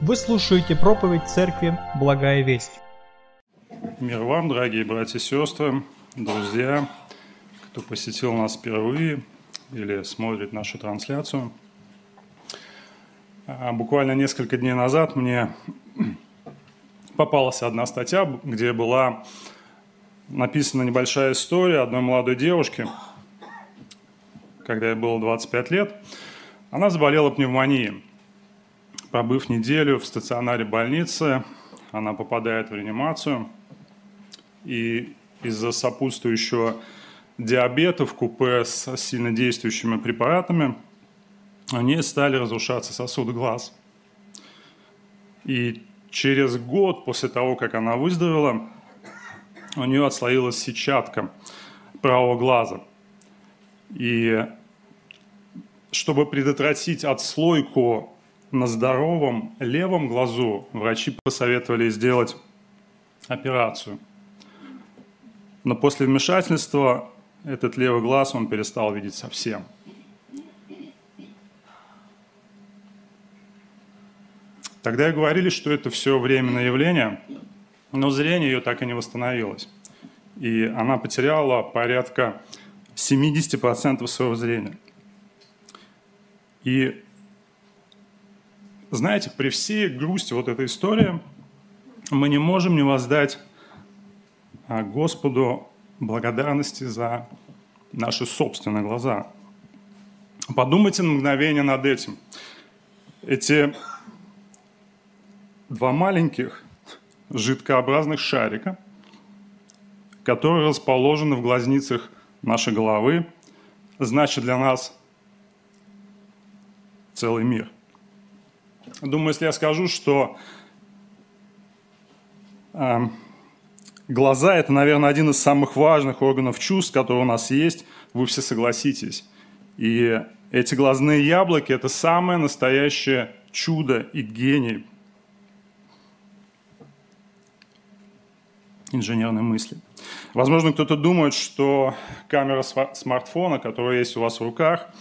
Вы слушаете проповедь Церкви «Благая весть». Мир вам, дорогие братья и сестры, друзья, кто посетил нас впервые или смотрит нашу трансляцию. А, буквально несколько дней назад мне попалась одна статья, где была написана небольшая история одной молодой девушки, когда ей было 25 лет. Она заболела пневмонией. Пробыв неделю в стационаре больницы, она попадает в реанимацию. И из-за сопутствующего диабета в купе с сильнодействующими препаратами у нее стали разрушаться сосуды глаз. И через год после того, как она выздоровела, у нее отслоилась сетчатка правого глаза. И чтобы предотвратить отслойку на здоровом левом глазу, врачи посоветовали сделать операцию. Но после вмешательства этот левый глаз он перестал видеть совсем. Тогда и говорили, что это все временное явление, но зрение ее так и не восстановилось. И она потеряла порядка 70% своего зрения. И знаете, при всей грусти вот этой истории мы не можем не воздать а, Господу благодарности за наши собственные глаза. Подумайте на мгновение над этим. Эти два маленьких жидкообразных шарика, которые расположены в глазницах нашей головы, значит для нас целый мир. Думаю, если я скажу, что э, глаза – это, наверное, один из самых важных органов чувств, которые у нас есть, вы все согласитесь. И эти глазные яблоки – это самое настоящее чудо и гений инженерной мысли. Возможно, кто-то думает, что камера смартфона, которая есть у вас в руках –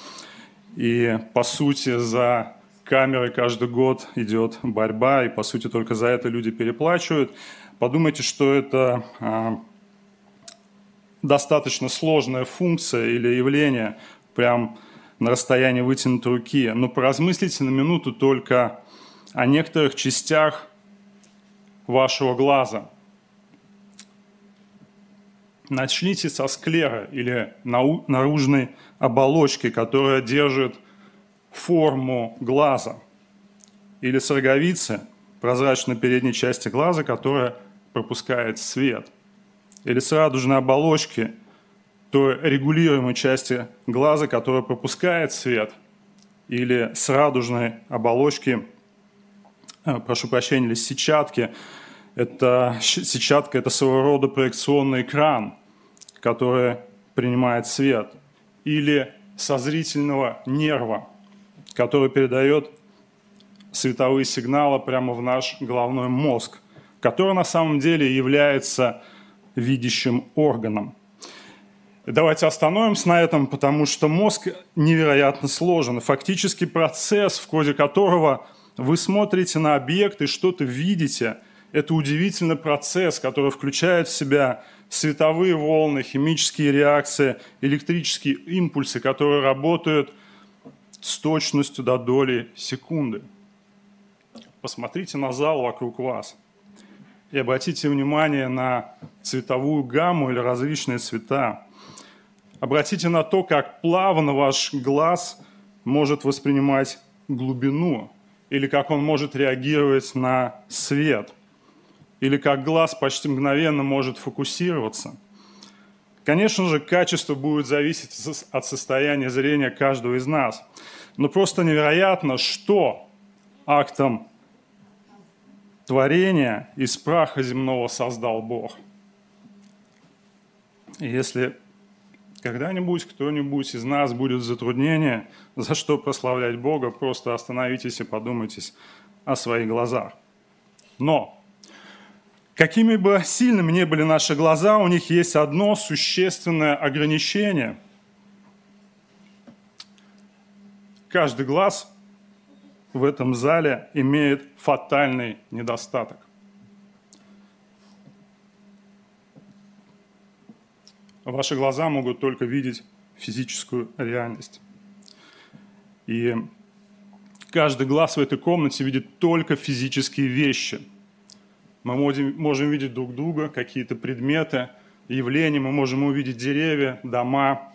и, по сути, за камерой каждый год идет борьба, и, по сути, только за это люди переплачивают. Подумайте, что это а, достаточно сложная функция или явление, прям на расстоянии вытянутой руки. Но поразмыслите на минуту только о некоторых частях вашего глаза. Начните со склера или наружной оболочки, которая держит форму глаза, или роговицы, прозрачной передней части глаза, которая пропускает свет, или с радужной оболочки, той регулируемой части глаза, которая пропускает свет, или с радужной оболочки, э, прошу прощения, или сетчатки, это сетчатка – это своего рода проекционный экран, который принимает свет, или со зрительного нерва, который передает световые сигналы прямо в наш головной мозг, который на самом деле является видящим органом. Давайте остановимся на этом, потому что мозг невероятно сложен. Фактически процесс, в ходе которого вы смотрите на объект и что-то видите – это удивительный процесс, который включает в себя световые волны, химические реакции, электрические импульсы, которые работают с точностью до доли секунды. Посмотрите на зал вокруг вас и обратите внимание на цветовую гамму или различные цвета. Обратите на то, как плавно ваш глаз может воспринимать глубину или как он может реагировать на свет – или как глаз почти мгновенно может фокусироваться. Конечно же, качество будет зависеть от состояния зрения каждого из нас. Но просто невероятно, что актом творения из праха земного создал Бог. И если когда-нибудь кто-нибудь из нас будет в затруднении, за что прославлять Бога, просто остановитесь и подумайте о своих глазах. Но Какими бы сильными ни были наши глаза, у них есть одно существенное ограничение. Каждый глаз в этом зале имеет фатальный недостаток. Ваши глаза могут только видеть физическую реальность. И каждый глаз в этой комнате видит только физические вещи. Мы можем, видеть друг друга, какие-то предметы, явления, мы можем увидеть деревья, дома,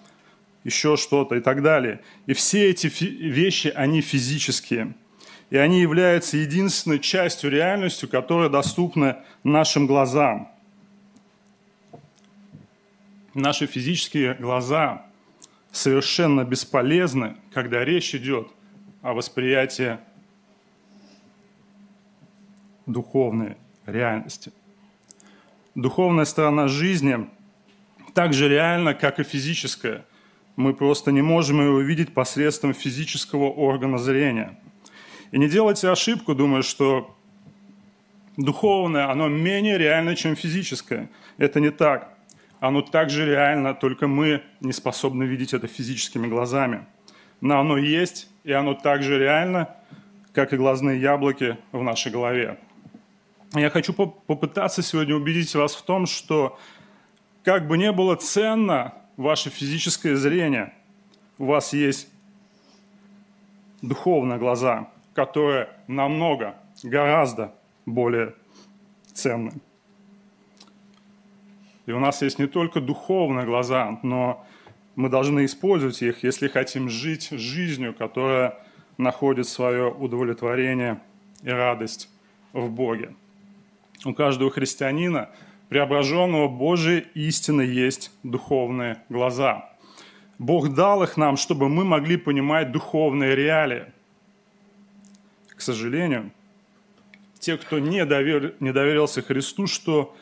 еще что-то и так далее. И все эти вещи, они физические. И они являются единственной частью реальности, которая доступна нашим глазам. Наши физические глаза совершенно бесполезны, когда речь идет о восприятии духовной реальности. Духовная сторона жизни так же реальна, как и физическая. Мы просто не можем ее увидеть посредством физического органа зрения. И не делайте ошибку, думая, что духовное, оно менее реально, чем физическое. Это не так. Оно также реально, только мы не способны видеть это физическими глазами. Но оно есть, и оно также реально, как и глазные яблоки в нашей голове. Я хочу попытаться сегодня убедить вас в том, что как бы не было ценно ваше физическое зрение, у вас есть духовные глаза, которые намного, гораздо более ценны. И у нас есть не только духовные глаза, но мы должны использовать их, если хотим жить жизнью, которая находит свое удовлетворение и радость в Боге. У каждого христианина, преображенного Божией истины, есть духовные глаза. Бог дал их нам, чтобы мы могли понимать духовные реалии. К сожалению, те, кто не, довер... не доверился Христу, что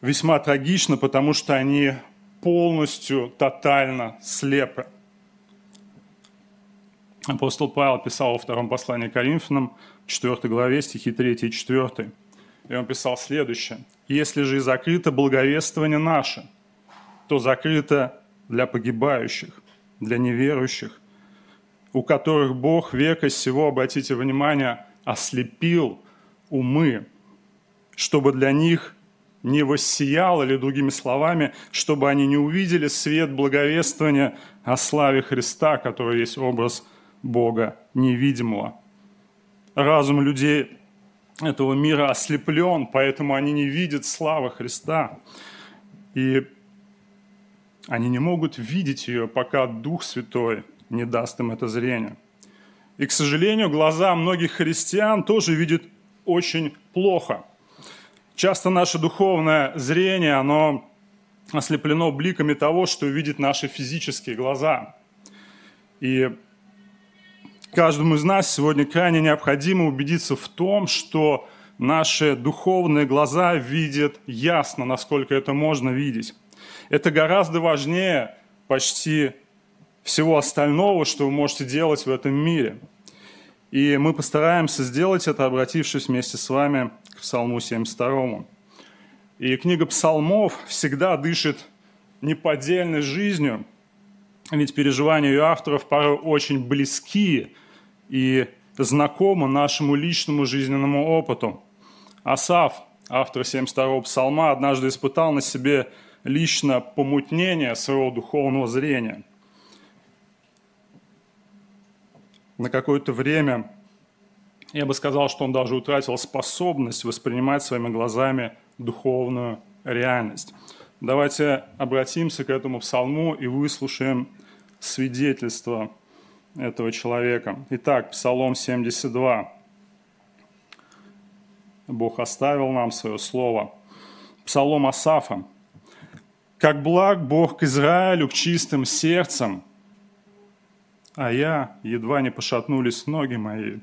весьма трагично, потому что они полностью, тотально слепы. Апостол Павел писал во втором послании к Коринфянам, 4 главе, стихи 3 и 4. И он писал следующее. «Если же и закрыто благовествование наше, то закрыто для погибающих, для неверующих, у которых Бог века сего, обратите внимание, ослепил умы, чтобы для них не воссиял, или другими словами, чтобы они не увидели свет благовествования о славе Христа, который есть образ Бога невидимого. Разум людей этого мира ослеплен, поэтому они не видят славы Христа. И они не могут видеть ее, пока Дух Святой не даст им это зрение. И, к сожалению, глаза многих христиан тоже видят очень плохо. Часто наше духовное зрение, оно ослеплено бликами того, что видят наши физические глаза. И каждому из нас сегодня крайне необходимо убедиться в том, что наши духовные глаза видят ясно, насколько это можно видеть. Это гораздо важнее почти всего остального, что вы можете делать в этом мире. И мы постараемся сделать это, обратившись вместе с вами к Псалму 72. И книга Псалмов всегда дышит неподдельной жизнью, ведь переживания ее авторов порой очень близки и знакомы нашему личному жизненному опыту. Асав, автор 72-го псалма, однажды испытал на себе лично помутнение своего духовного зрения. На какое-то время, я бы сказал, что он даже утратил способность воспринимать своими глазами духовную реальность. Давайте обратимся к этому псалму и выслушаем свидетельство этого человека. Итак, Псалом 72. Бог оставил нам свое слово. Псалом Асафа. Как благ Бог к Израилю, к чистым сердцам, а я едва не пошатнулись ноги мои,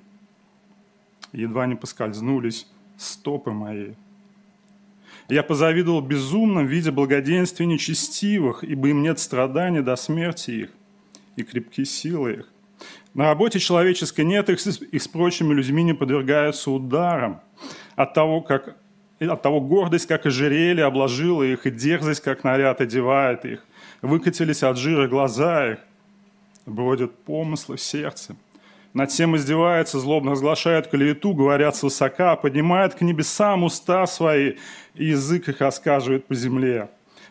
едва не поскользнулись стопы мои. Я позавидовал безумным, видя благоденствие нечестивых, ибо им нет страдания до смерти их, и крепкие силы их. На работе человеческой нет их, и с прочими людьми не подвергаются ударам от того, как от того гордость, как ожерелье, обложила их, и дерзость, как наряд, одевает их. Выкатились от жира глаза их, бродят помыслы в сердце. над всем издевается, злобно разглашает клевету, говорят свысока, поднимает к небесам уста свои, и язык их рассказывает по земле.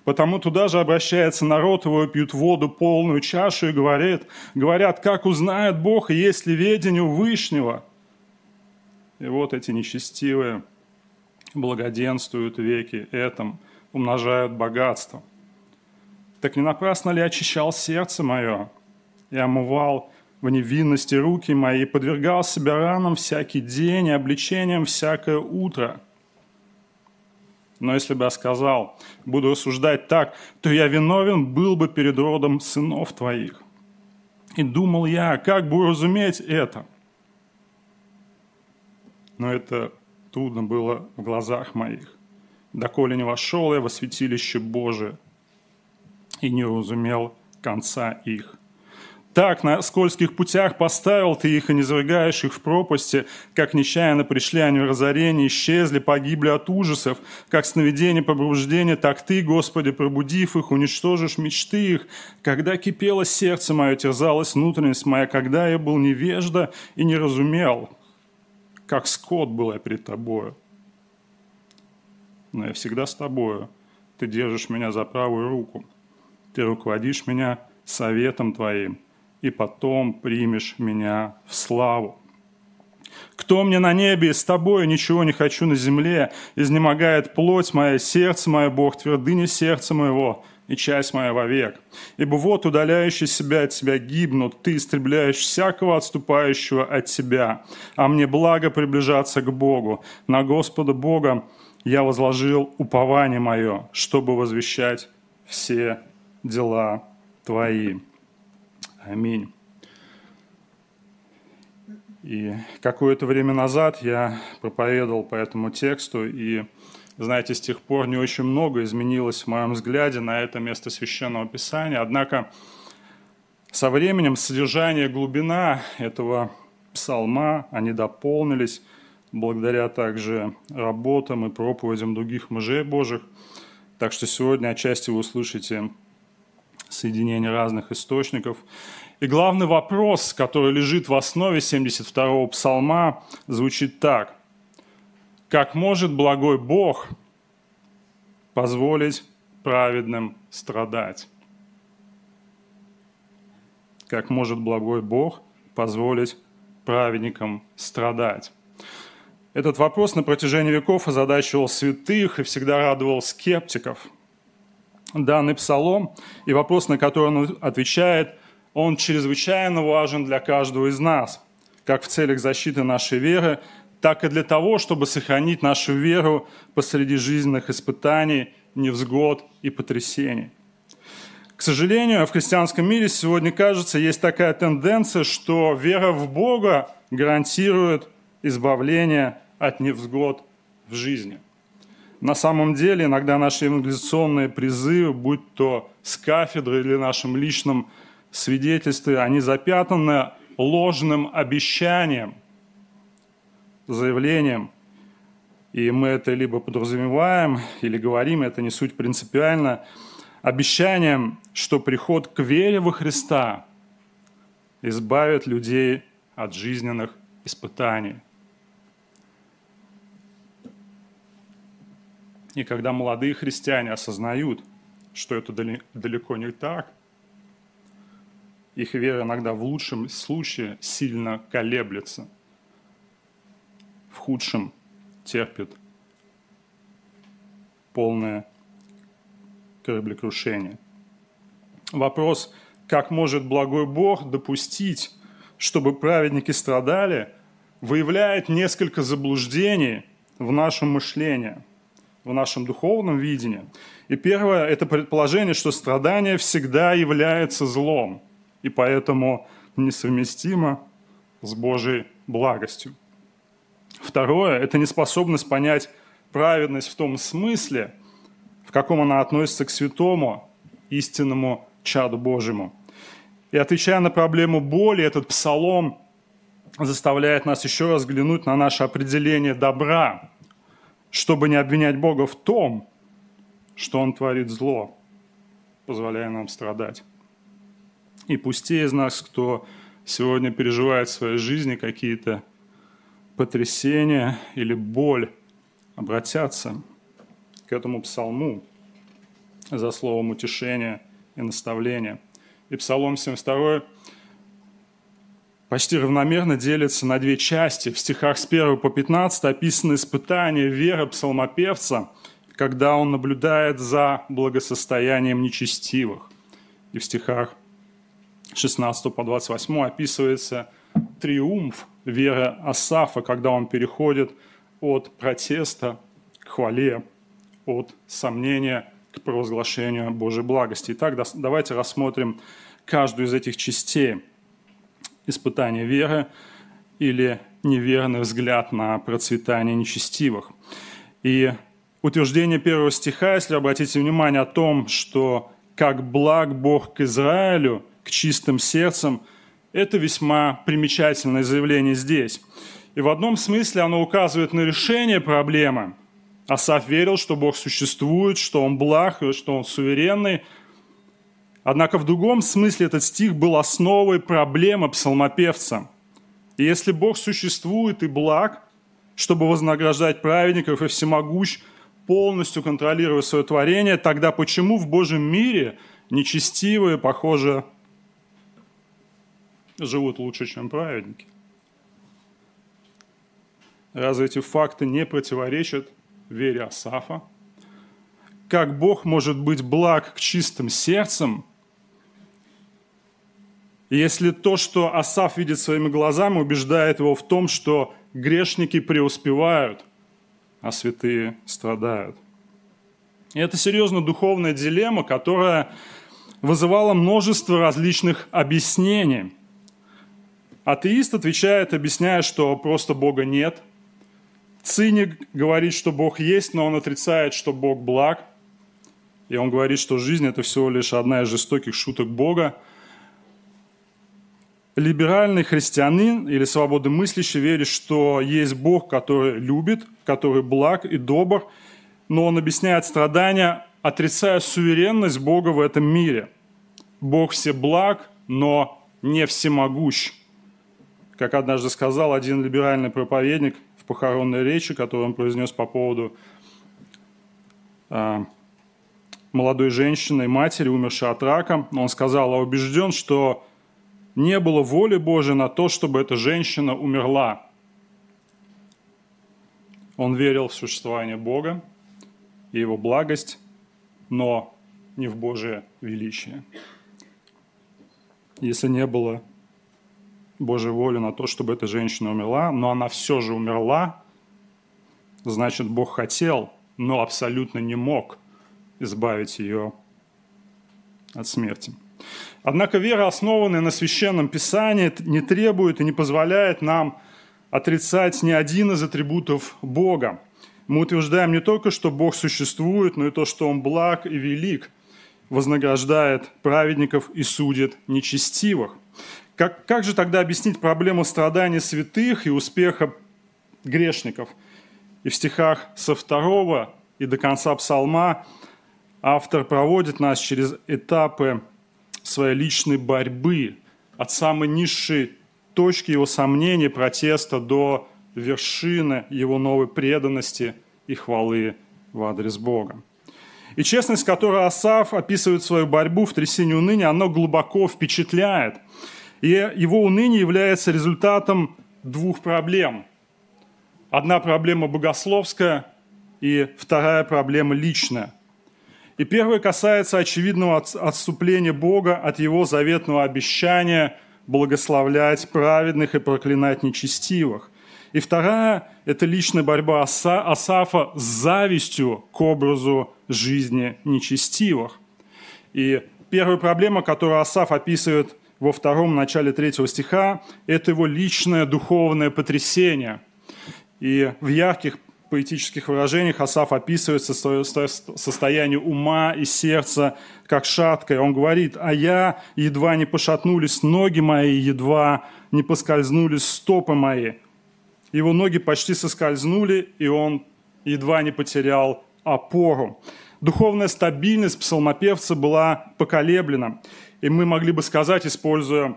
Потому туда же обращается народ его, пьют воду полную чашу и говорит, говорят, как узнает Бог, есть ли ведение у Вышнего. И вот эти нечестивые благоденствуют веки этом, умножают богатство. Так не напрасно ли очищал сердце мое и омывал в невинности руки мои, подвергал себя ранам всякий день и обличением всякое утро. Но если бы я сказал, буду рассуждать так, то я виновен был бы перед родом сынов твоих. И думал я, как бы разуметь это? Но это трудно было в глазах моих, доколе не вошел я во святилище Божие и не разумел конца их. Так на скользких путях поставил ты их и не завыгаешь их в пропасти, как нечаянно пришли они в разорение, исчезли, погибли от ужасов, как сновидение пробуждения, так ты, Господи, пробудив их, уничтожишь мечты их. Когда кипело сердце мое, терзалась внутренность моя, когда я был невежда и не разумел, как скот был я перед тобою. Но я всегда с тобою. Ты держишь меня за правую руку. Ты руководишь меня советом Твоим, и потом примешь меня в славу. Кто мне на небе, с тобою ничего не хочу на земле, изнемогает плоть моя, сердце мое, Бог, твердыня сердца моего, и часть моя вовек. Ибо вот удаляющие себя от себя гибнут, ты истребляешь всякого отступающего от тебя. А мне благо приближаться к Богу. На Господа Бога я возложил упование мое, чтобы возвещать все дела твои. Аминь. И какое-то время назад я проповедовал по этому тексту, и, знаете, с тех пор не очень много изменилось в моем взгляде на это место Священного Писания. Однако со временем содержание, глубина этого псалма, они дополнились благодаря также работам и проповедям других мужей Божьих. Так что сегодня отчасти вы услышите соединение разных источников. И главный вопрос, который лежит в основе 72-го псалма, звучит так. Как может благой Бог позволить праведным страдать? Как может благой Бог позволить праведникам страдать? Этот вопрос на протяжении веков озадачивал святых и всегда радовал скептиков – данный псалом, и вопрос, на который он отвечает, он чрезвычайно важен для каждого из нас, как в целях защиты нашей веры, так и для того, чтобы сохранить нашу веру посреди жизненных испытаний, невзгод и потрясений. К сожалению, в христианском мире сегодня, кажется, есть такая тенденция, что вера в Бога гарантирует избавление от невзгод в жизни – на самом деле иногда наши евангелизационные призывы, будь то с кафедры или нашим личном свидетельстве, они запятнаны ложным обещанием, заявлением. И мы это либо подразумеваем, или говорим, это не суть принципиально, обещанием, что приход к вере во Христа избавит людей от жизненных испытаний. И когда молодые христиане осознают, что это далеко не так, их вера иногда в лучшем случае сильно колеблется, в худшем терпит полное кораблекрушение. Вопрос, как может благой Бог допустить, чтобы праведники страдали, выявляет несколько заблуждений в нашем мышлении – в нашем духовном видении. И первое – это предположение, что страдание всегда является злом, и поэтому несовместимо с Божьей благостью. Второе – это неспособность понять праведность в том смысле, в каком она относится к святому, истинному чаду Божьему. И отвечая на проблему боли, этот псалом заставляет нас еще раз взглянуть на наше определение добра, чтобы не обвинять Бога в том, что Он творит зло, позволяя нам страдать. И пусть те из нас, кто сегодня переживает в своей жизни какие-то потрясения или боль, обратятся к этому псалму за словом утешения и наставления. И Псалом 72 почти равномерно делится на две части. В стихах с 1 по 15 описаны испытания веры псалмопевца, когда он наблюдает за благосостоянием нечестивых. И в стихах 16 по 28 описывается триумф веры Асафа, когда он переходит от протеста к хвале, от сомнения к провозглашению Божьей благости. Итак, давайте рассмотрим каждую из этих частей испытания веры или неверный взгляд на процветание нечестивых. И утверждение первого стиха, если обратите внимание о том, что как благ Бог к Израилю, к чистым сердцам, это весьма примечательное заявление здесь. И в одном смысле оно указывает на решение проблемы. Асаф верил, что Бог существует, что Он благ, что Он суверенный – Однако в другом смысле этот стих был основой проблемы псалмопевца. И если Бог существует и благ, чтобы вознаграждать праведников и всемогущ, полностью контролируя свое творение, тогда почему в Божьем мире нечестивые, похоже, живут лучше, чем праведники? Разве эти факты не противоречат вере Асафа? Как Бог может быть благ к чистым сердцем, если то, что Асав видит своими глазами, убеждает его в том, что грешники преуспевают, а святые страдают. И это серьезно духовная дилемма, которая вызывала множество различных объяснений. Атеист отвечает, объясняя, что просто Бога нет. Циник говорит, что Бог есть, но он отрицает, что Бог благ. И он говорит, что жизнь – это всего лишь одна из жестоких шуток Бога – либеральный христианин или свободомыслящий верит, что есть Бог, который любит, который благ и добр, но он объясняет страдания, отрицая суверенность Бога в этом мире. Бог все благ, но не всемогущ. Как однажды сказал один либеральный проповедник в похоронной речи, которую он произнес по поводу э, молодой женщины, матери, умершей от рака, он сказал, а убежден, что не было воли Божией на то, чтобы эта женщина умерла. Он верил в существование Бога и Его благость, но не в Божие величие. Если не было Божьей воли на то, чтобы эта женщина умерла, но она все же умерла, значит, Бог хотел, но абсолютно не мог избавить ее от смерти. Однако вера, основанная на священном писании, не требует и не позволяет нам отрицать ни один из атрибутов Бога. Мы утверждаем не только, что Бог существует, но и то, что Он благ и велик, вознаграждает праведников и судит нечестивых. Как, как же тогда объяснить проблему страданий святых и успеха грешников? И в стихах со второго и до конца псалма автор проводит нас через этапы своей личной борьбы, от самой низшей точки его сомнений, протеста до вершины его новой преданности и хвалы в адрес Бога. И честность, которой Асав описывает свою борьбу в трясине уныния, она глубоко впечатляет. И его уныние является результатом двух проблем. Одна проблема богословская и вторая проблема личная. И первое касается очевидного отступления Бога от Его заветного обещания благословлять праведных и проклинать нечестивых. И вторая – это личная борьба Асафа с завистью к образу жизни нечестивых. И первая проблема, которую Асаф описывает во втором начале третьего стиха, это его личное духовное потрясение. И в ярких поэтических выражениях Асаф описывает состояние ума и сердца как шаткое. Он говорит, а я едва не пошатнулись ноги мои, едва не поскользнулись стопы мои. Его ноги почти соскользнули, и он едва не потерял опору. Духовная стабильность псалмопевца была поколеблена. И мы могли бы сказать, используя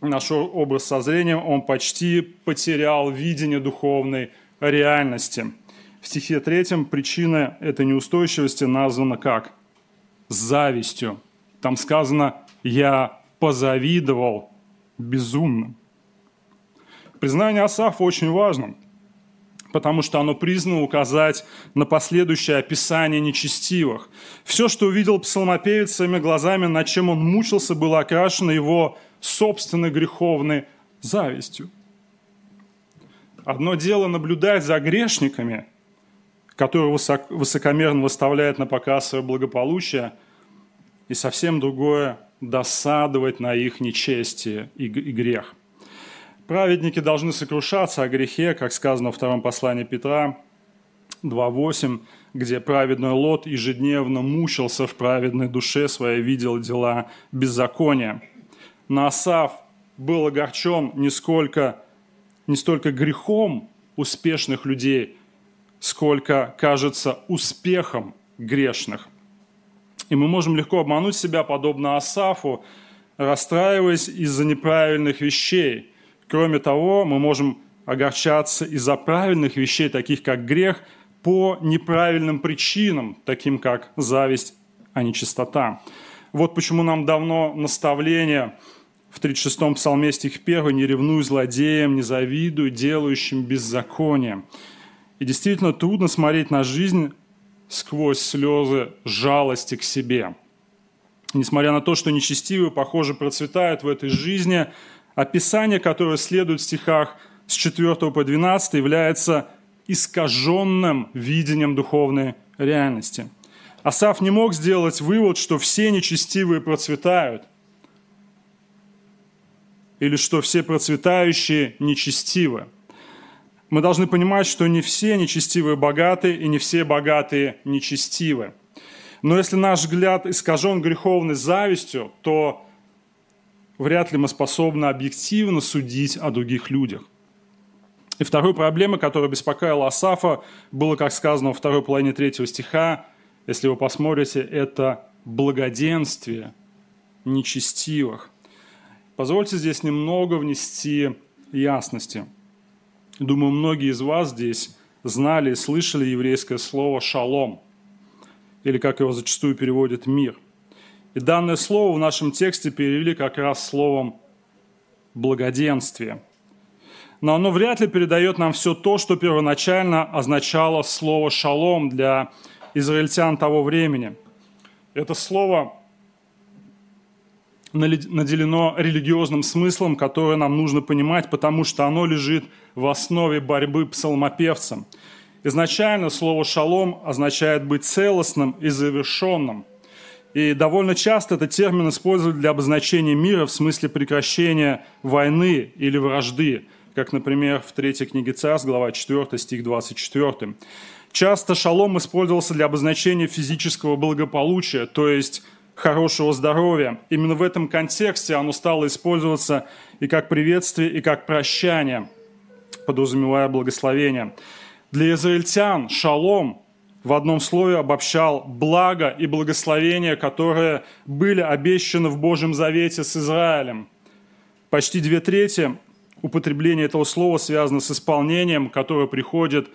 наш образ со зрением, он почти потерял видение духовной реальности. В стихе третьем причина этой неустойчивости названа как? Завистью. Там сказано «я позавидовал безумным». Признание Асафа очень важно, потому что оно признано указать на последующее описание нечестивых. Все, что увидел псалмопевец своими глазами, над чем он мучился, было окрашено его собственной греховной завистью. Одно дело наблюдать за грешниками, которые высокомерно выставляют на показ свое благополучие, и совсем другое – досадовать на их нечестие и грех. Праведники должны сокрушаться о грехе, как сказано во втором послании Петра 2.8, где праведный Лот ежедневно мучился в праведной душе своей, видел дела беззакония. Но Асав был огорчен не, сколько, не столько грехом успешных людей, сколько, кажется, успехом грешных. И мы можем легко обмануть себя, подобно Асафу, расстраиваясь из-за неправильных вещей. Кроме того, мы можем огорчаться из-за правильных вещей, таких как грех, по неправильным причинам, таким как зависть, а не чистота. Вот почему нам давно наставление в 36-м псалме стих 1 «Не ревнуй злодеям, не завидуй делающим беззаконие». И действительно трудно смотреть на жизнь сквозь слезы жалости к себе. Несмотря на то, что нечестивые, похоже, процветают в этой жизни, описание, которое следует в стихах с 4 по 12, является искаженным видением духовной реальности. Асав не мог сделать вывод, что все нечестивые процветают, или что все процветающие нечестивы мы должны понимать, что не все нечестивые богаты, и не все богатые нечестивы. Но если наш взгляд искажен греховной завистью, то вряд ли мы способны объективно судить о других людях. И второй проблемой, которая беспокоила Асафа, было, как сказано во второй половине третьего стиха, если вы посмотрите, это благоденствие нечестивых. Позвольте здесь немного внести ясности – Думаю, многие из вас здесь знали слышали еврейское слово «шалом», или как его зачастую переводят «мир». И данное слово в нашем тексте перевели как раз словом «благоденствие». Но оно вряд ли передает нам все то, что первоначально означало слово «шалом» для израильтян того времени. Это слово наделено религиозным смыслом, которое нам нужно понимать, потому что оно лежит в основе борьбы псалмопевцем. Изначально слово «шалом» означает быть целостным и завершенным. И довольно часто этот термин используют для обозначения мира в смысле прекращения войны или вражды, как, например, в третьей книге Царств, глава 4, стих 24. Часто шалом использовался для обозначения физического благополучия, то есть хорошего здоровья. Именно в этом контексте оно стало использоваться и как приветствие, и как прощание, подразумевая благословение. Для израильтян шалом в одном слове обобщал благо и благословение, которые были обещаны в Божьем Завете с Израилем. Почти две трети употребления этого слова связано с исполнением, которое приходит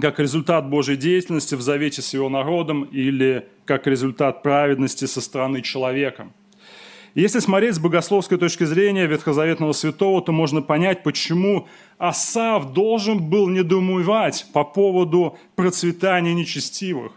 как результат Божьей деятельности в завете с его народом или как результат праведности со стороны человека. Если смотреть с богословской точки зрения Ветхозаветного святого, то можно понять, почему Асав должен был недоумевать по поводу процветания нечестивых.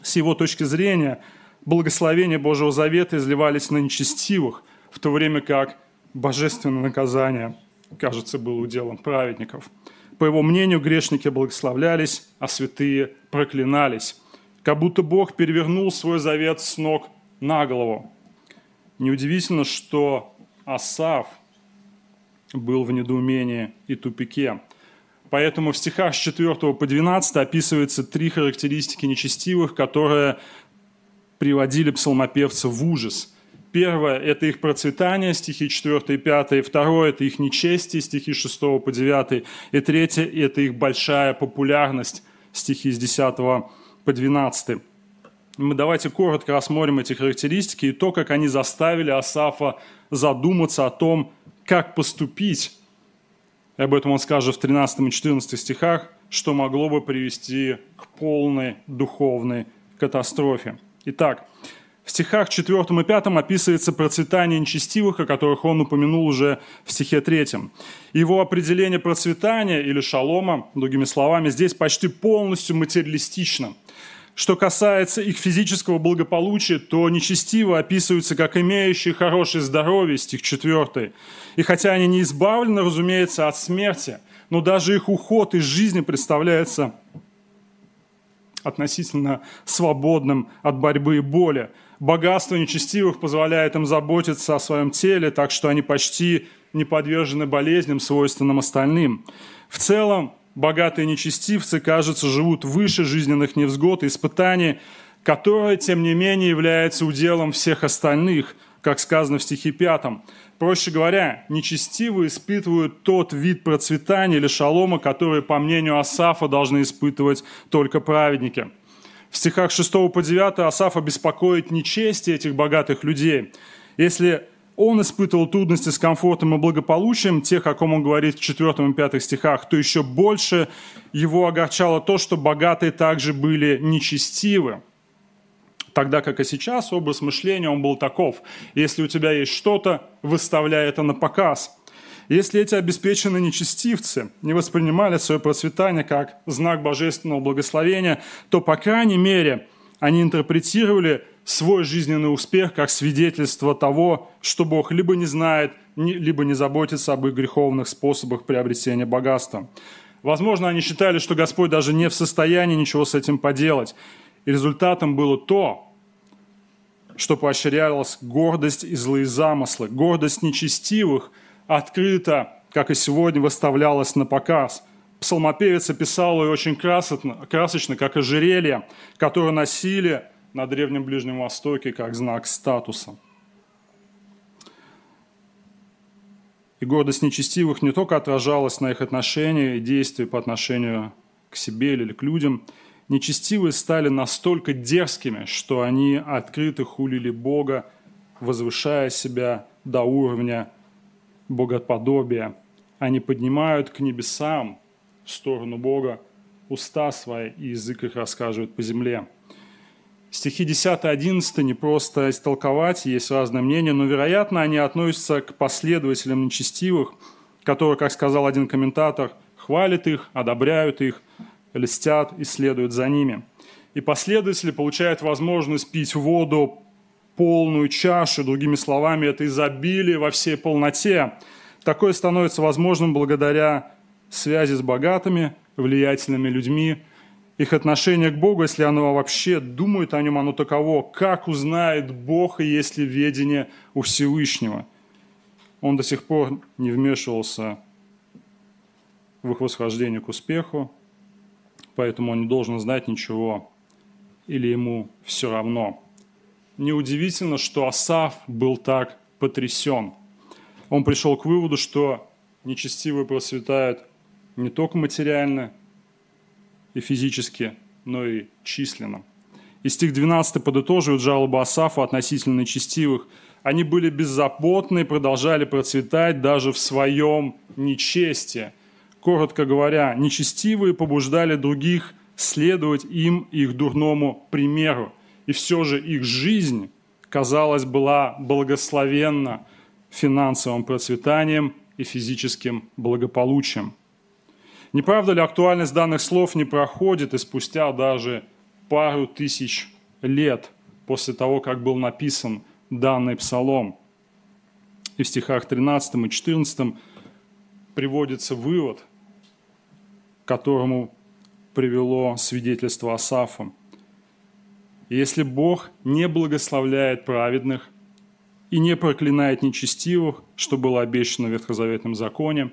С его точки зрения, благословения Божьего Завета изливались на нечестивых, в то время как божественное наказание, кажется, было уделом праведников – по его мнению, грешники благословлялись, а святые проклинались. Как будто Бог перевернул свой завет с ног на голову. Неудивительно, что Асав был в недоумении и тупике. Поэтому в стихах с 4 по 12 описываются три характеристики нечестивых, которые приводили псалмопевца в ужас – Первое – это их процветание, стихи 4 и 5. Второе – это их нечестие, стихи 6 по 9. И третье – это их большая популярность, стихи с 10 по 12. Мы давайте коротко рассмотрим эти характеристики и то, как они заставили Асафа задуматься о том, как поступить. И об этом он скажет в 13 и 14 стихах, что могло бы привести к полной духовной катастрофе. Итак, в стихах 4 и 5 описывается процветание нечестивых, о которых он упомянул уже в стихе 3. Его определение процветания или шалома, другими словами, здесь почти полностью материалистично. Что касается их физического благополучия, то нечестиво описываются как имеющие хорошее здоровье, стих 4. И хотя они не избавлены, разумеется, от смерти, но даже их уход из жизни представляется относительно свободным от борьбы и боли. Богатство нечестивых позволяет им заботиться о своем теле, так что они почти не подвержены болезням, свойственным остальным. В целом, богатые нечестивцы, кажется, живут выше жизненных невзгод и испытаний, которые, тем не менее, являются уделом всех остальных, как сказано в стихе 5. Проще говоря, нечестивые испытывают тот вид процветания или шалома, который, по мнению Асафа, должны испытывать только праведники – в стихах 6 по 9 Асафа беспокоит нечестие этих богатых людей. Если он испытывал трудности с комфортом и благополучием, тех, о ком он говорит в 4 и 5 стихах, то еще больше его огорчало то, что богатые также были нечестивы. Тогда как и сейчас образ мышления он был таков. Если у тебя есть что-то, выставляй это на показ – если эти обеспеченные нечестивцы не воспринимали свое процветание как знак божественного благословения, то, по крайней мере, они интерпретировали свой жизненный успех как свидетельство того, что Бог либо не знает, либо не заботится об их греховных способах приобретения богатства. Возможно, они считали, что Господь даже не в состоянии ничего с этим поделать. И результатом было то, что поощрялась гордость и злые замыслы, гордость нечестивых – открыто, как и сегодня, выставлялась на показ. Псалмопевец описал ее очень красочно, красочно, как ожерелье, которое носили на Древнем Ближнем Востоке как знак статуса. И гордость нечестивых не только отражалась на их отношения и действия по отношению к себе или к людям. Нечестивые стали настолько дерзкими, что они открыто хулили Бога, возвышая себя до уровня богоподобия. Они поднимают к небесам в сторону Бога уста свои, и язык их рассказывает по земле. Стихи 10-11 не просто истолковать, есть разные мнения, но, вероятно, они относятся к последователям нечестивых, которые, как сказал один комментатор, хвалят их, одобряют их, льстят и следуют за ними. И последователи получают возможность пить воду полную чашу, другими словами, это изобилие во всей полноте. Такое становится возможным благодаря связи с богатыми, влиятельными людьми, их отношение к Богу, если оно вообще думает о нем, оно таково, как узнает Бог, если ведение у Всевышнего. Он до сих пор не вмешивался в их восхождение к успеху, поэтому он не должен знать ничего, или ему все равно неудивительно, что Асав был так потрясен. Он пришел к выводу, что нечестивые процветают не только материально и физически, но и численно. И стих 12 подытоживает жалобу Асафа относительно нечестивых. Они были беззаботны и продолжали процветать даже в своем нечестии. Коротко говоря, нечестивые побуждали других следовать им и их дурному примеру и все же их жизнь, казалось, была благословенна финансовым процветанием и физическим благополучием. Не правда ли актуальность данных слов не проходит и спустя даже пару тысяч лет после того, как был написан данный псалом? И в стихах 13 и 14 приводится вывод, к которому привело свидетельство Асафа. Если Бог не благословляет праведных и не проклинает нечестивых, что было обещано в Ветхозаветном законе,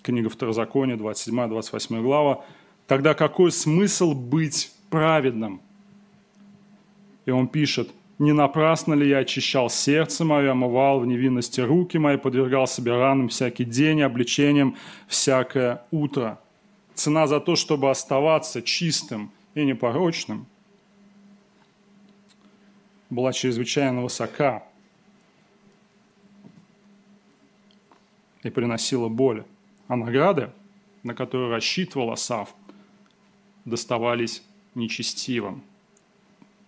книга Второзакония, 27-28 глава, тогда какой смысл быть праведным? И он пишет, «Не напрасно ли я очищал сердце мое, омывал в невинности руки мои, подвергал себе ранам всякий день, обличением всякое утро». Цена за то, чтобы оставаться чистым и непорочным – была чрезвычайно высока. и приносила боль. А награды, на которые рассчитывал Асав, доставались нечестивым.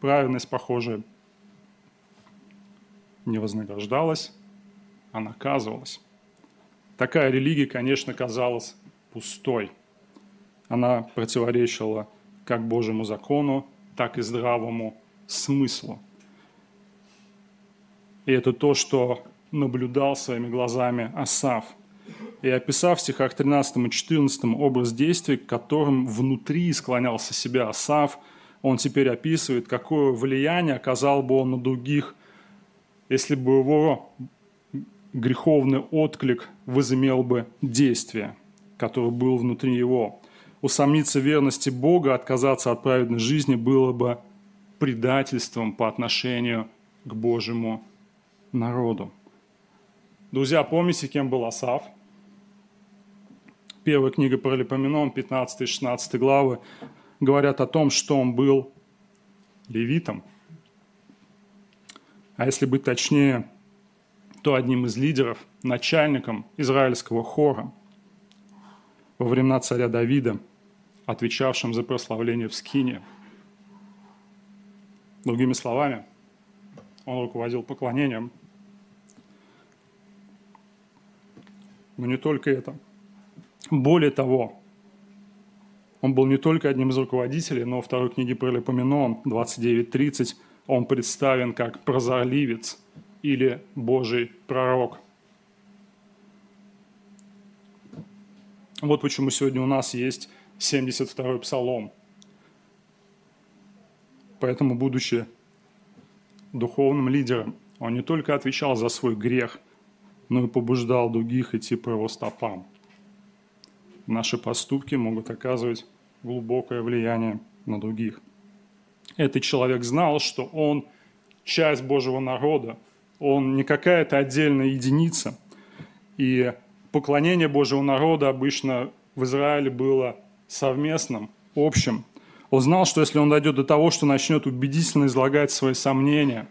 Праведность, похоже, не вознаграждалась, а наказывалась. Такая религия, конечно, казалась пустой. Она противоречила как Божьему закону, так и здравому смыслу. И это то, что наблюдал своими глазами Асав. И описав в стихах 13 и 14 образ действий, к которым внутри склонялся себя Асав, он теперь описывает, какое влияние оказал бы он на других, если бы его греховный отклик возымел бы действие, которое было внутри его. Усомниться в верности Бога, отказаться от праведной жизни было бы предательством по отношению к Божьему народу. Друзья, помните, кем был Асав? Первая книга про Липоменон, 15-16 главы, говорят о том, что он был левитом. А если быть точнее, то одним из лидеров, начальником израильского хора во времена царя Давида, отвечавшим за прославление в Скине. Другими словами, он руководил поклонением – Но не только это. Более того, он был не только одним из руководителей, но во второй книге про Лепоменон 29.30 он представлен как прозорливец или Божий пророк. Вот почему сегодня у нас есть 72-й псалом. Поэтому, будучи духовным лидером, он не только отвечал за свой грех – но и побуждал других идти по его стопам. Наши поступки могут оказывать глубокое влияние на других. Этот человек знал, что он часть Божьего народа, он не какая-то отдельная единица. И поклонение Божьего народа обычно в Израиле было совместным, общим. Он знал, что если он дойдет до того, что начнет убедительно излагать свои сомнения,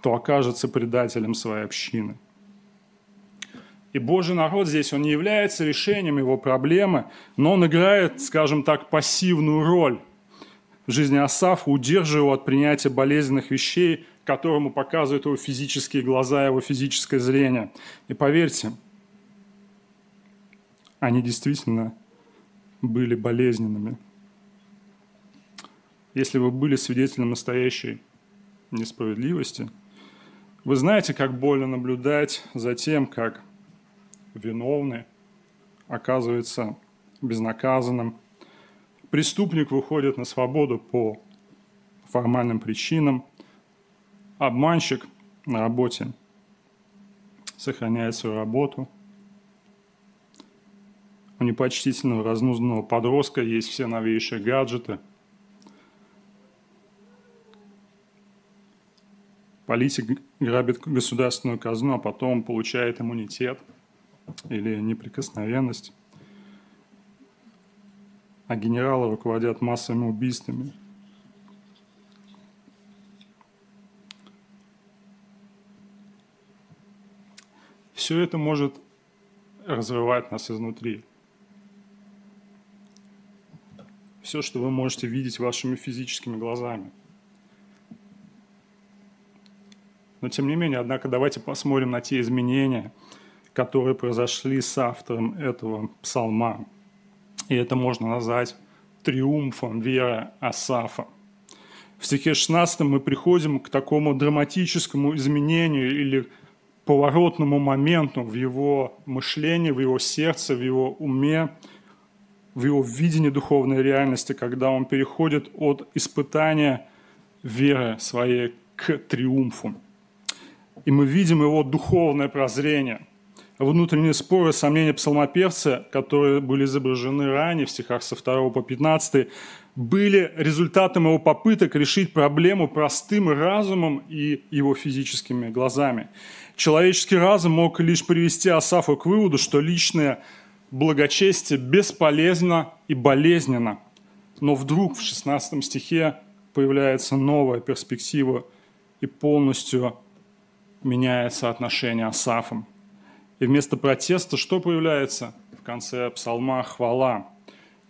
то окажется предателем своей общины – и Божий народ здесь, он не является решением его проблемы, но он играет, скажем так, пассивную роль в жизни Асафа, удерживая его от принятия болезненных вещей, которому показывают его физические глаза, его физическое зрение. И поверьте, они действительно были болезненными. Если вы были свидетелем настоящей несправедливости, вы знаете, как больно наблюдать за тем, как виновный оказывается безнаказанным. Преступник выходит на свободу по формальным причинам. Обманщик на работе сохраняет свою работу. У непочтительного разнузданного подростка есть все новейшие гаджеты. Политик грабит государственную казну, а потом получает иммунитет – или неприкосновенность, а генералы руководят массовыми убийствами. Все это может разрывать нас изнутри. Все, что вы можете видеть вашими физическими глазами. Но тем не менее, однако, давайте посмотрим на те изменения – которые произошли с автором этого псалма. И это можно назвать триумфом веры Асафа. В стихе 16 мы приходим к такому драматическому изменению или поворотному моменту в его мышлении, в его сердце, в его уме, в его видении духовной реальности, когда он переходит от испытания веры своей к триумфу. И мы видим его духовное прозрение – внутренние споры, сомнения псалмопевца, которые были изображены ранее в стихах со 2 по 15, были результатом его попыток решить проблему простым разумом и его физическими глазами. Человеческий разум мог лишь привести Асафа к выводу, что личное благочестие бесполезно и болезненно. Но вдруг в 16 стихе появляется новая перспектива и полностью меняется отношение Асафом. И вместо протеста что появляется? В конце псалма хвала.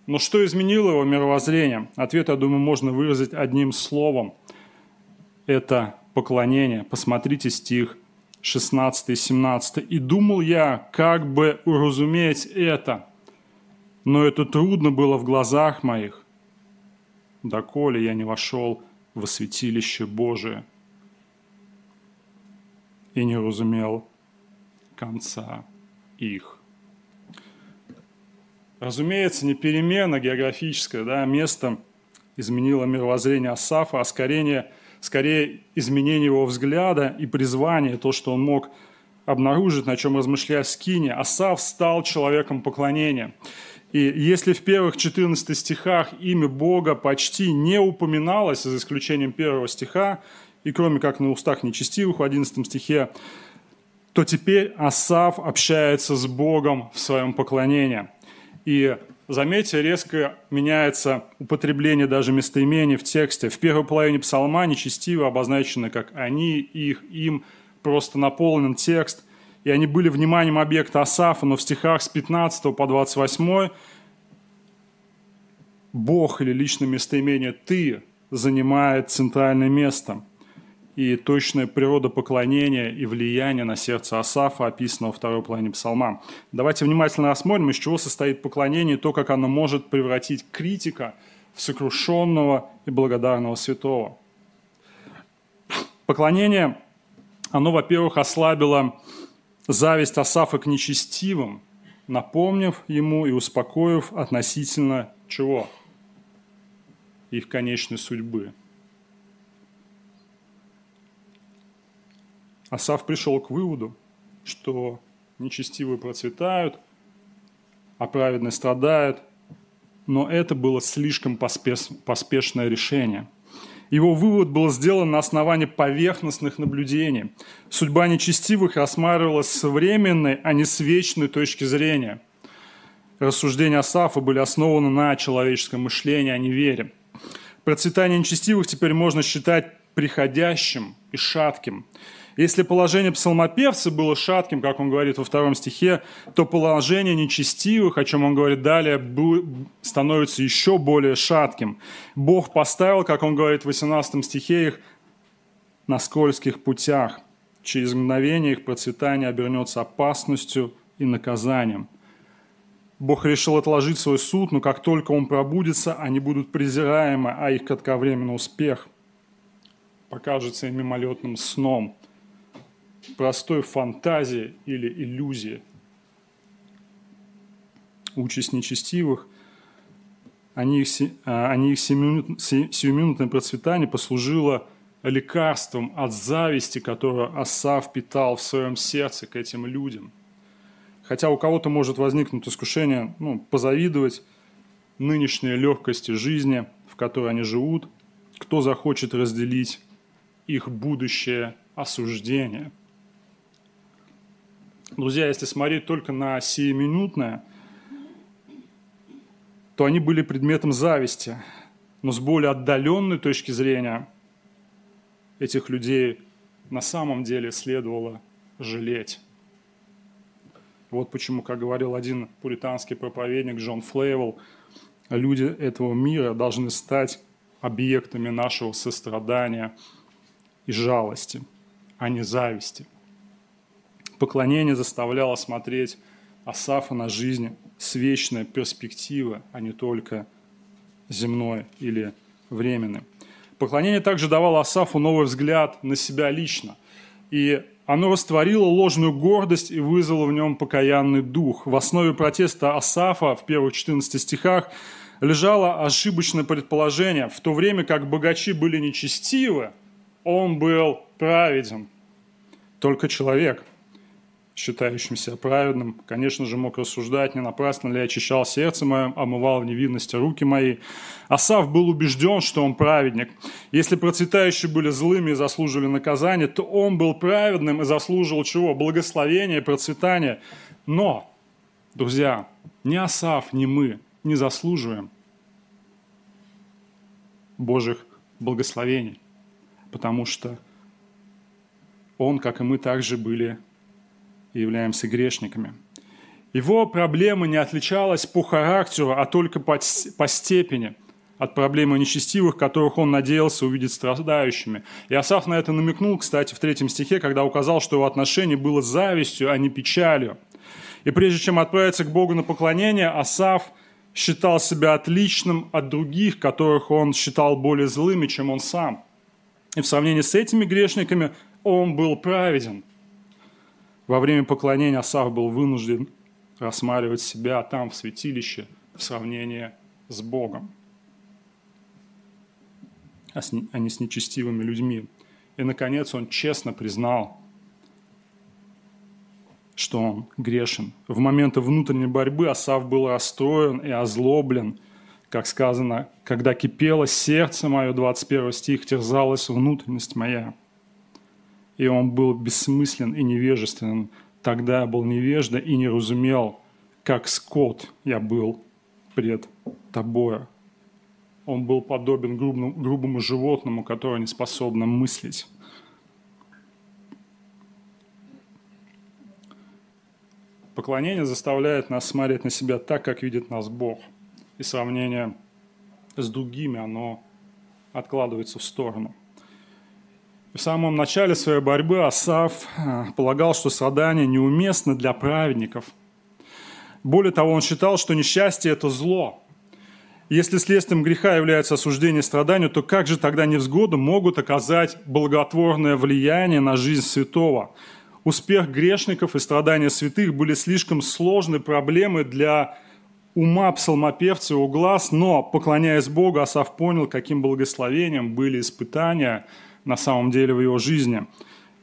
Но что изменило его мировоззрение? Ответ, я думаю, можно выразить одним словом. Это поклонение. Посмотрите стих 16 и 17. «И думал я, как бы уразуметь это, но это трудно было в глазах моих, доколе я не вошел во святилище Божие и не разумел конца их». Разумеется, не перемена географическая, да, место изменило мировоззрение Асафа, а скорее – скорее изменение его взгляда и призвания, то, что он мог обнаружить, на чем размышляя Скине. Асав стал человеком поклонения. И если в первых 14 стихах имя Бога почти не упоминалось, за исключением первого стиха, и кроме как на устах нечестивых в 11 стихе, то теперь Асав общается с Богом в своем поклонении. И Заметьте, резко меняется употребление даже местоимений в тексте. В первой половине псалма нечестиво обозначены как «они», «их», «им», просто наполнен текст, и они были вниманием объекта Асафа, но в стихах с 15 по 28 Бог или личное местоимение «ты» занимает центральное место – и точная природа поклонения и влияния на сердце Асафа описана во второй половине псалма. Давайте внимательно рассмотрим, из чего состоит поклонение и то, как оно может превратить критика в сокрушенного и благодарного святого. Поклонение, оно, во-первых, ослабило зависть Асафа к нечестивым, напомнив ему и успокоив относительно чего? Их конечной судьбы – Асав пришел к выводу, что нечестивые процветают, а праведные страдают, но это было слишком поспеш, поспешное решение. Его вывод был сделан на основании поверхностных наблюдений. Судьба нечестивых рассматривалась с временной, а не с вечной точки зрения. Рассуждения Асафа были основаны на человеческом мышлении, а не вере. Процветание нечестивых теперь можно считать приходящим и шатким – если положение псалмопевца было шатким, как он говорит во втором стихе, то положение нечестивых, о чем он говорит далее, становится еще более шатким. Бог поставил, как он говорит в 18 стихе, их на скользких путях. Через мгновение их процветание обернется опасностью и наказанием. Бог решил отложить свой суд, но как только он пробудется, они будут презираемы, а их кратковременный успех покажется им мимолетным сном – простой фантазии или иллюзии. Участь нечестивых, они их, а, они их сиюминутное процветание послужило лекарством от зависти, которую Асав питал в своем сердце к этим людям. Хотя у кого-то может возникнуть искушение ну, позавидовать нынешней легкости жизни, в которой они живут, кто захочет разделить их будущее осуждение – Друзья, если смотреть только на сиюминутное, то они были предметом зависти. Но с более отдаленной точки зрения этих людей на самом деле следовало жалеть. Вот почему, как говорил один пуританский проповедник Джон Флейвелл, люди этого мира должны стать объектами нашего сострадания и жалости, а не зависти поклонение заставляло смотреть Асафа на жизнь с вечной перспективы, а не только земной или временной. Поклонение также давало Асафу новый взгляд на себя лично. И оно растворило ложную гордость и вызвало в нем покаянный дух. В основе протеста Асафа в первых 14 стихах лежало ошибочное предположение. В то время как богачи были нечестивы, он был праведен. Только человек – считающимся праведным, конечно же, мог рассуждать, не напрасно ли очищал сердце мое, омывал в невинности руки мои. Асав был убежден, что он праведник. Если процветающие были злыми и заслуживали наказания, то он был праведным и заслуживал чего? Благословения и процветания. Но, друзья, ни Асав, ни мы не заслуживаем Божьих благословений, потому что он, как и мы, также были и являемся грешниками. Его проблема не отличалась по характеру, а только по, по степени от проблемы нечестивых, которых он надеялся увидеть страдающими. И Асаф на это намекнул, кстати, в третьем стихе, когда указал, что его отношение было завистью, а не печалью. И прежде чем отправиться к Богу на поклонение, Асаф считал себя отличным от других, которых он считал более злыми, чем он сам. И в сравнении с этими грешниками он был праведен. Во время поклонения Асаф был вынужден рассматривать себя там, в святилище, в сравнении с Богом, а, а не с нечестивыми людьми. И, наконец, он честно признал, что он грешен. В моменты внутренней борьбы Асав был расстроен и озлоблен, как сказано, когда кипело сердце мое, 21 стих, терзалась внутренность моя. И он был бессмыслен и невежественен. Тогда я был невежда и не разумел, как скот я был пред тобою. Он был подобен грубому, грубому животному, которое не способно мыслить. Поклонение заставляет нас смотреть на себя так, как видит нас Бог. И сравнение с другими, оно откладывается в сторону. В самом начале своей борьбы Асав э, полагал, что страдания неуместны для праведников. Более того, он считал, что несчастье – это зло. Если следствием греха является осуждение и страдания, то как же тогда невзгоды могут оказать благотворное влияние на жизнь святого – успех грешников и страдания святых были слишком сложной проблемой для ума псалмопевца у глаз, но, поклоняясь Богу, Асав понял, каким благословением были испытания на самом деле в его жизни.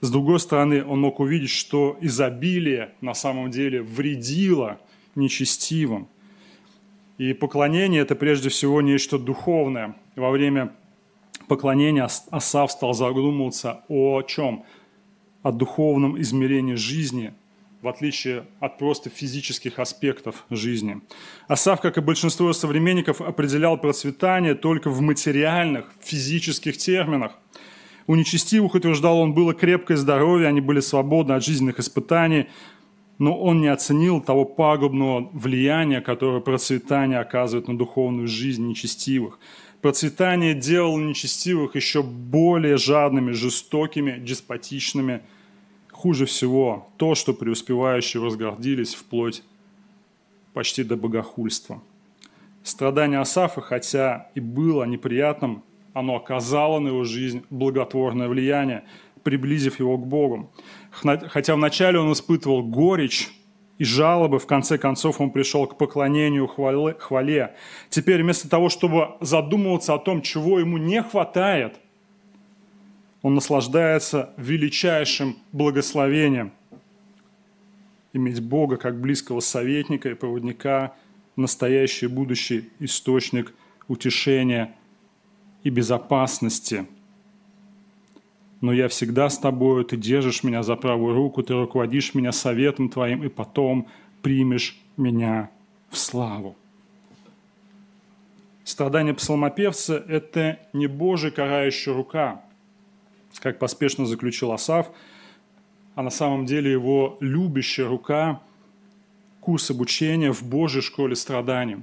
С другой стороны, он мог увидеть, что изобилие на самом деле вредило нечестивым. И поклонение – это прежде всего нечто духовное. Во время поклонения Асав стал задумываться о чем – о духовном измерении жизни, в отличие от просто физических аспектов жизни. Асав, как и большинство современников, определял процветание только в материальных, физических терминах. У нечестивых, утверждал он, было крепкое здоровье, они были свободны от жизненных испытаний, но он не оценил того пагубного влияния, которое процветание оказывает на духовную жизнь нечестивых. Процветание делало нечестивых еще более жадными, жестокими, деспотичными. Хуже всего то, что преуспевающие возгордились вплоть почти до богохульства. Страдание Асафа, хотя и было неприятным, оно оказало на его жизнь благотворное влияние, приблизив его к Богу. Хотя вначале он испытывал горечь и жалобы, в конце концов он пришел к поклонению хвале. Теперь вместо того, чтобы задумываться о том, чего ему не хватает, он наслаждается величайшим благословением. Иметь Бога как близкого советника и проводника, настоящий будущий источник утешения и безопасности – но я всегда с тобою, ты держишь меня за правую руку, ты руководишь меня советом твоим, и потом примешь меня в славу. Страдание псалмопевца – это не Божья карающая рука, как поспешно заключил Асав, а на самом деле его любящая рука – курс обучения в Божьей школе страданий.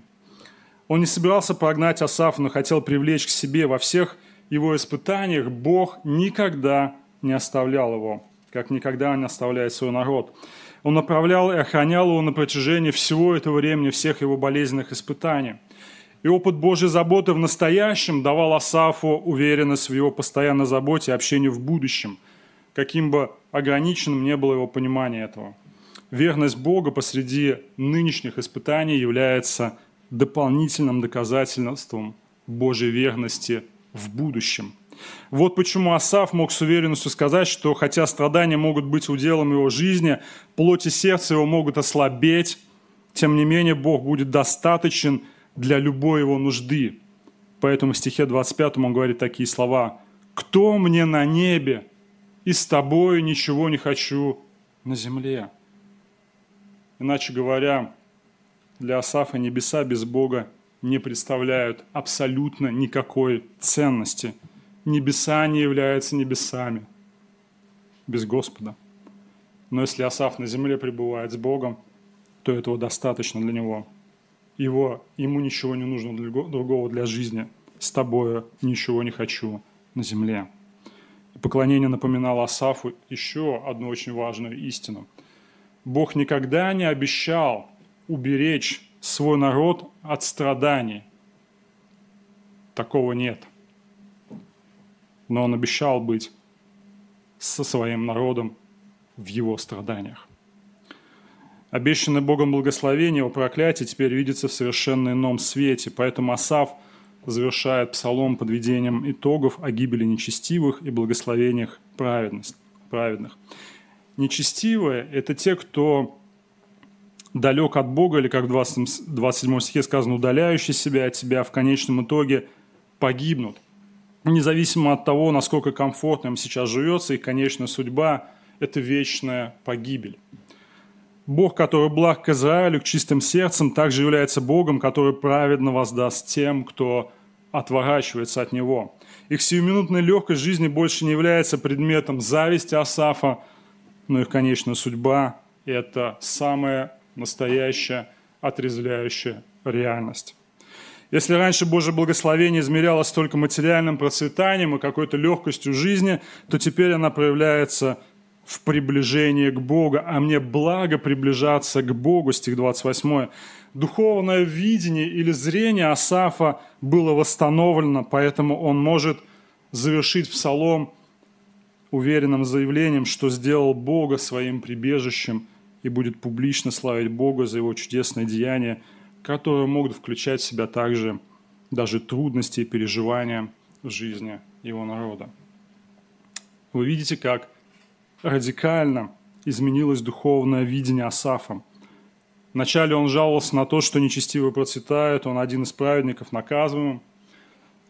Он не собирался прогнать Асафа, но хотел привлечь к себе во всех его испытаниях Бог никогда не оставлял его, как никогда не оставляет свой народ. Он направлял и охранял его на протяжении всего этого времени, всех его болезненных испытаний. И опыт Божьей заботы в настоящем давал Асафу уверенность в его постоянной заботе и общении в будущем, каким бы ограниченным не было его понимание этого. Верность Бога посреди нынешних испытаний является дополнительным доказательством Божьей верности в будущем. Вот почему Асав мог с уверенностью сказать, что хотя страдания могут быть уделом его жизни, плоть и сердце его могут ослабеть, тем не менее Бог будет достаточен для любой его нужды. Поэтому в стихе 25 он говорит такие слова. «Кто мне на небе, и с тобою ничего не хочу на земле». Иначе говоря, для Асафа небеса без Бога не представляют абсолютно никакой ценности. Небеса не являются небесами без Господа. Но если Асав на земле пребывает с Богом, то этого достаточно для него. Его, ему ничего не нужно для, другого для жизни. С тобою ничего не хочу на земле. И поклонение напоминало Асафу еще одну очень важную истину. Бог никогда не обещал уберечь свой народ от страданий. Такого нет. Но Он обещал быть со своим народом в его страданиях. Обещанное Богом благословение, его проклятие теперь видится в совершенно ином свете, поэтому Асав завершает псалом подведением итогов о гибели нечестивых и благословениях праведных. Нечестивые – это те, кто далек от Бога, или как в 27 стихе сказано, удаляющий себя от себя, в конечном итоге погибнут. Независимо от того, насколько комфортно им сейчас живется, их конечная судьба – это вечная погибель. Бог, который благ к Израилю, к чистым сердцем, также является Богом, который праведно воздаст тем, кто отворачивается от Него. Их сиюминутная легкость жизни больше не является предметом зависти Асафа, но их конечная судьба – это самая настоящая, отрезвляющая реальность. Если раньше Божье благословение измерялось только материальным процветанием и какой-то легкостью жизни, то теперь она проявляется в приближении к Богу, а мне благо приближаться к Богу, стих 28. Духовное видение или зрение Асафа было восстановлено, поэтому он может завершить псалом уверенным заявлением, что сделал Бога своим прибежищем и будет публично славить Бога за его чудесное деяние, которые могут включать в себя также даже трудности и переживания в жизни его народа. Вы видите, как радикально изменилось духовное видение Асафа. Вначале он жаловался на то, что нечестиво процветает, он один из праведников наказываем.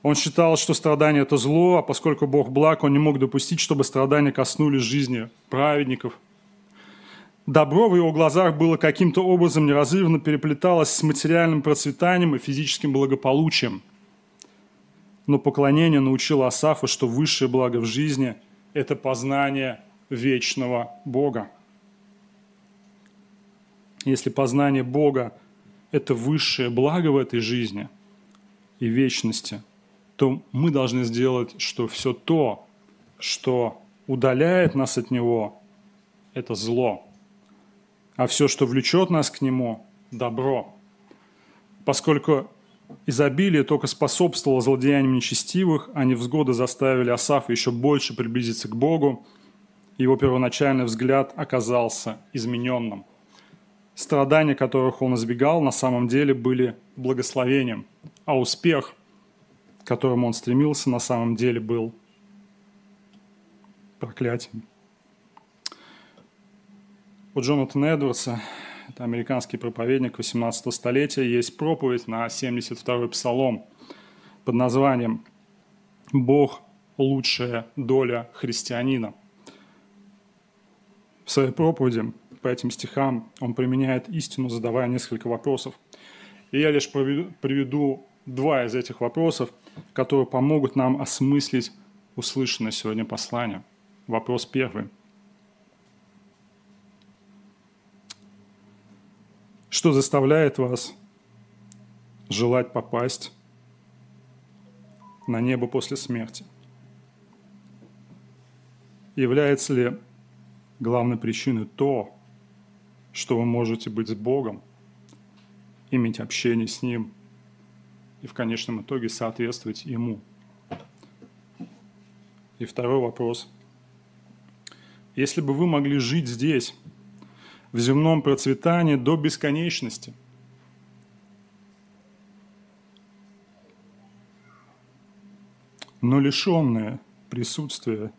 Он считал, что страдание – это зло, а поскольку Бог благ, он не мог допустить, чтобы страдания коснулись жизни праведников. Добро в его глазах было каким-то образом неразрывно переплеталось с материальным процветанием и физическим благополучием. Но поклонение научило Асафа, что высшее благо в жизни – это познание вечного Бога. Если познание Бога – это высшее благо в этой жизни и вечности, то мы должны сделать, что все то, что удаляет нас от Него, это зло. А все, что влечет нас к Нему, добро. Поскольку изобилие только способствовало злодеяниям нечестивых, а невзгоды заставили Асафа еще больше приблизиться к Богу – его первоначальный взгляд оказался измененным. Страдания, которых он избегал, на самом деле были благословением, а успех, к которому он стремился, на самом деле был проклятием. У Джонатана Эдвардса, это американский проповедник 18 столетия, есть проповедь на 72-й псалом под названием «Бог – лучшая доля христианина». В своей проповеди по этим стихам он применяет истину, задавая несколько вопросов. И я лишь приведу два из этих вопросов, которые помогут нам осмыслить услышанное сегодня послание. Вопрос первый. Что заставляет вас желать попасть на небо после смерти? Является ли главной причиной то, что вы можете быть с Богом, иметь общение с Ним и в конечном итоге соответствовать Ему. И второй вопрос. Если бы вы могли жить здесь, в земном процветании до бесконечности, но лишенное присутствия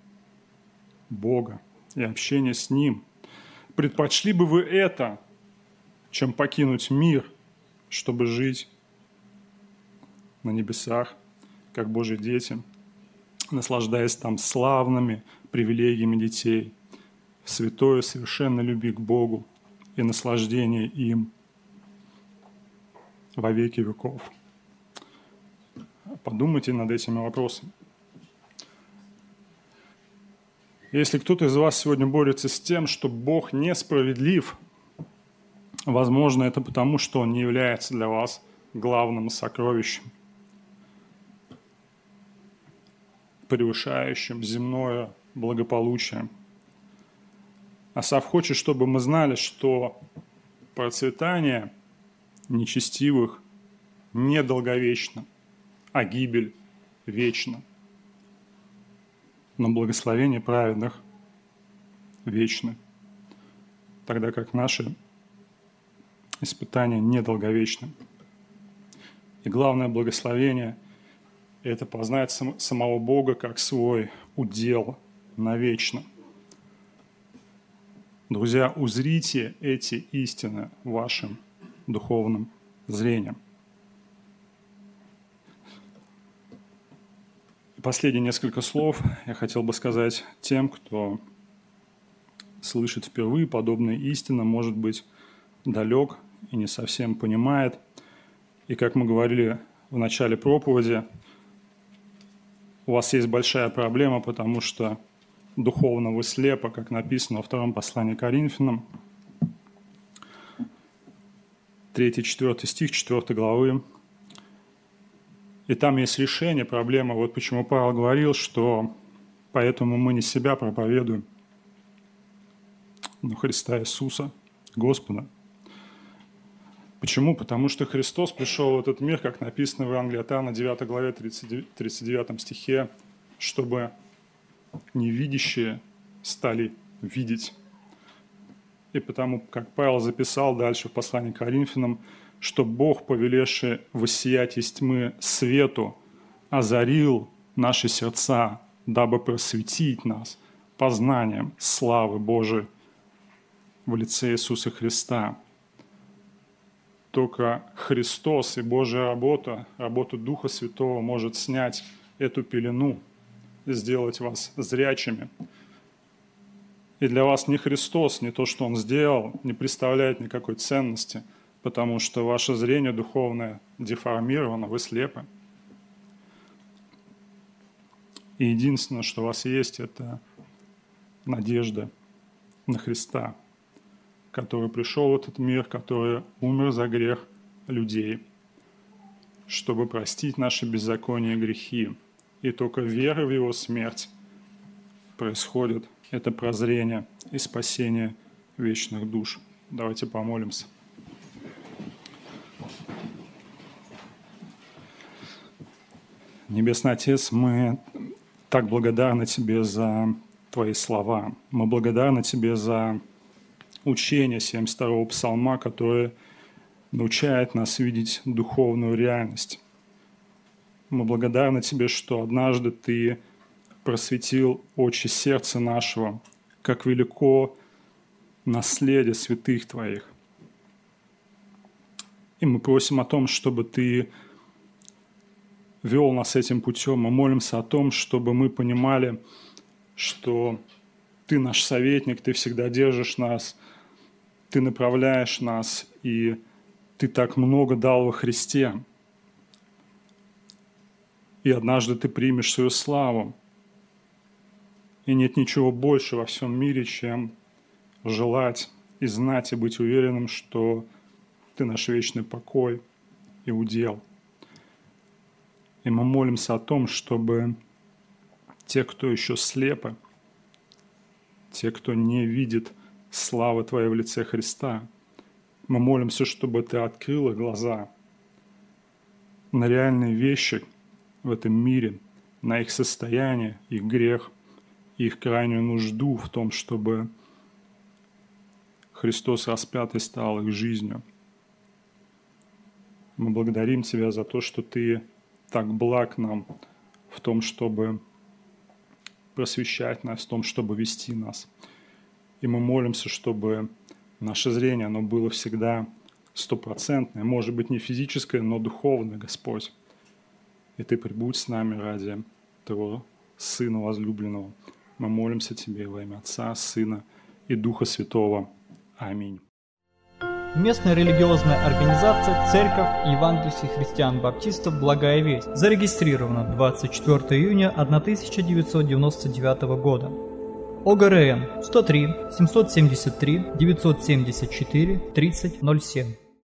Бога, и общение с Ним. Предпочли бы вы это, чем покинуть мир, чтобы жить на небесах, как Божьи дети, наслаждаясь там славными привилегиями детей, в святой совершенно любви к Богу и наслаждение им во веки веков. Подумайте над этими вопросами. Если кто-то из вас сегодня борется с тем, что Бог несправедлив, возможно, это потому, что Он не является для вас главным сокровищем, превышающим земное благополучие. Асав хочет, чтобы мы знали, что процветание нечестивых недолговечно, а гибель вечна но благословение праведных вечны, тогда как наши испытания недолговечны. И главное благословение – это познать сам, самого Бога как свой удел навечно. Друзья, узрите эти истины вашим духовным зрением. последние несколько слов я хотел бы сказать тем, кто слышит впервые подобные истины, может быть далек и не совсем понимает. И как мы говорили в начале проповеди, у вас есть большая проблема, потому что духовно вы слепы, как написано во втором послании Коринфянам, 3-4 стих 4 главы и там есть решение проблемы. Вот почему Павел говорил, что поэтому мы не себя проповедуем, но Христа Иисуса, Господа. Почему? Потому что Христос пришел в этот мир, как написано в Евангелии от Иоанна, 9 главе, 39 стихе, чтобы невидящие стали видеть. И потому, как Павел записал дальше в послании к Коринфянам, что Бог, повелевший воссиять из тьмы свету, озарил наши сердца, дабы просветить нас познанием славы Божией в лице Иисуса Христа. Только Христос и Божья работа, работа Духа Святого может снять эту пелену, сделать вас зрячими. И для вас не Христос, не то, что Он сделал, не представляет никакой ценности – потому что ваше зрение духовное деформировано, вы слепы. И единственное, что у вас есть, это надежда на Христа, который пришел в этот мир, который умер за грех людей, чтобы простить наши беззакония и грехи. И только вера в Его смерть происходит это прозрение и спасение вечных душ. Давайте помолимся. Небесный Отец, мы так благодарны Тебе за Твои слова. Мы благодарны Тебе за учение 72-го псалма, которое научает нас видеть духовную реальность. Мы благодарны Тебе, что однажды Ты просветил очи сердца нашего, как велико наследие святых Твоих. И мы просим о том, чтобы Ты вел нас этим путем. Мы молимся о том, чтобы мы понимали, что Ты наш советник, Ты всегда держишь нас, Ты направляешь нас, и Ты так много дал во Христе. И однажды Ты примешь свою славу. И нет ничего больше во всем мире, чем желать и знать и быть уверенным, что Ты наш вечный покой и удел – и мы молимся о том, чтобы те, кто еще слепы, те, кто не видит славы Твоей в лице Христа, мы молимся, чтобы Ты открыла глаза на реальные вещи в этом мире, на их состояние, их грех, их крайнюю нужду в том, чтобы Христос распятый стал их жизнью. Мы благодарим Тебя за то, что Ты так благ нам в том, чтобы просвещать нас, в том, чтобы вести нас. И мы молимся, чтобы наше зрение, оно было всегда стопроцентное, может быть, не физическое, но духовное, Господь. И Ты прибудь с нами ради Твоего Сына возлюбленного. Мы молимся Тебе во имя Отца, Сына и Духа Святого. Аминь. Местная религиозная организация Церковь Евангельских христиан-баптистов «Благая весть» зарегистрирована 24 июня 1999 года. ОГРН 103 773 974 3007.